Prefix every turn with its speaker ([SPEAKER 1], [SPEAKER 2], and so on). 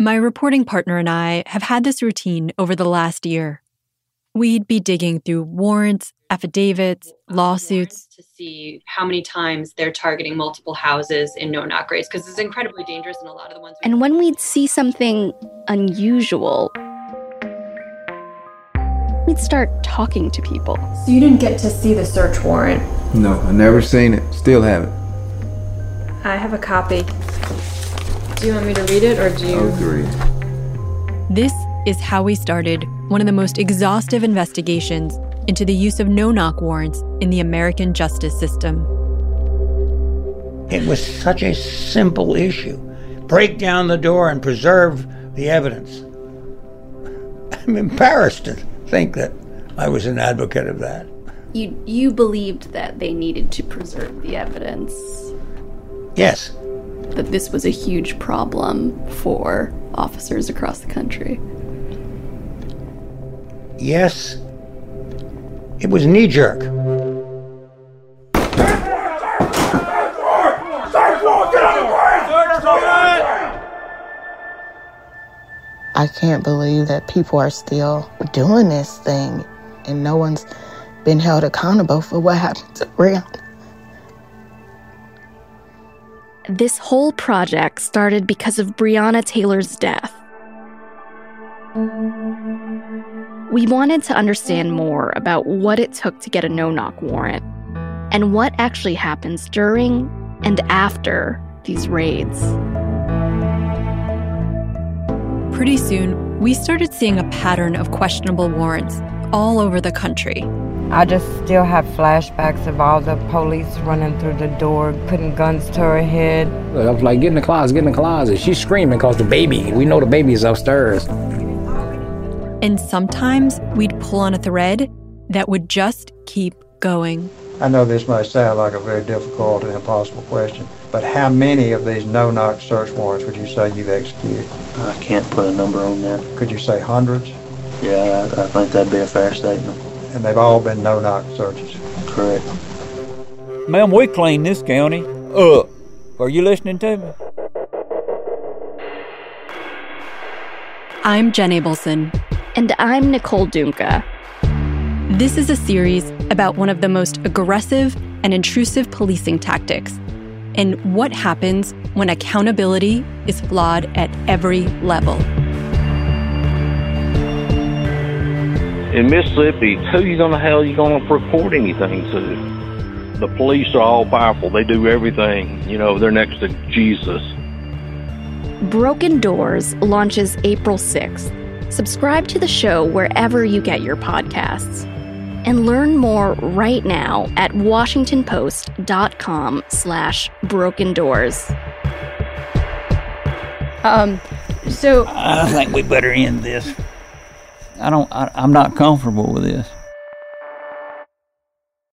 [SPEAKER 1] My reporting partner and I have had this routine over the last year. We'd be digging through warrants, affidavits, lawsuits
[SPEAKER 2] to see how many times they're targeting multiple houses in no knock raids because it's incredibly dangerous and a lot of the ones.
[SPEAKER 3] And when we'd see something unusual, we'd start talking to people.
[SPEAKER 4] So you didn't get to see the search warrant?
[SPEAKER 5] No, I never seen it. Still haven't.
[SPEAKER 4] I have a copy. Do you want me to read it or do you?
[SPEAKER 5] Oh, Agreed.
[SPEAKER 1] This is how we started one of the most exhaustive investigations into the use of no knock warrants in the American justice system.
[SPEAKER 6] It was such a simple issue break down the door and preserve the evidence. I'm embarrassed to think that I was an advocate of that.
[SPEAKER 3] You, you believed that they needed to preserve the evidence,
[SPEAKER 6] Yes,
[SPEAKER 3] that this was a huge problem for officers across the country.
[SPEAKER 6] yes. It was knee jerk.
[SPEAKER 7] I can't believe that people are still doing this thing and no one's been held accountable for what happened to Breonna.
[SPEAKER 3] This whole project started because of Breonna Taylor's death. We wanted to understand more about what it took to get a no knock warrant and what actually happens during and after these raids.
[SPEAKER 1] Pretty soon, we started seeing a pattern of questionable warrants all over the country.
[SPEAKER 8] I just still have flashbacks of all the police running through the door, putting guns to her head.
[SPEAKER 9] I was like, get in the closet, get in the closet. She's screaming because the baby, we know the baby is upstairs.
[SPEAKER 1] And sometimes we'd pull on a thread that would just keep going.
[SPEAKER 10] I know this may sound like a very difficult and impossible question, but how many of these no-knock search warrants would you say you've executed?
[SPEAKER 11] I can't put a number on that.
[SPEAKER 10] Could you say hundreds?
[SPEAKER 11] Yeah, I, I think that'd be a fair statement.
[SPEAKER 10] And they've all been no-knock searches?
[SPEAKER 11] Correct.
[SPEAKER 12] Ma'am, we clean this county up. Are you listening to me?
[SPEAKER 1] I'm Jenn Abelson.
[SPEAKER 3] And I'm Nicole Dungca.
[SPEAKER 1] This is a series about one of the most aggressive and intrusive policing tactics and what happens when accountability is flawed at every level.
[SPEAKER 13] In Mississippi, who you gonna hell you gonna report anything to? The police are all powerful. They do everything. You know, they're next to Jesus.
[SPEAKER 3] Broken Doors launches April 6th. Subscribe to the show wherever you get your podcasts. And learn more right now at washingtonpost.com slash broken doors.
[SPEAKER 4] Um, so
[SPEAKER 12] I think we better end this. I don't. I, I'm not comfortable with this.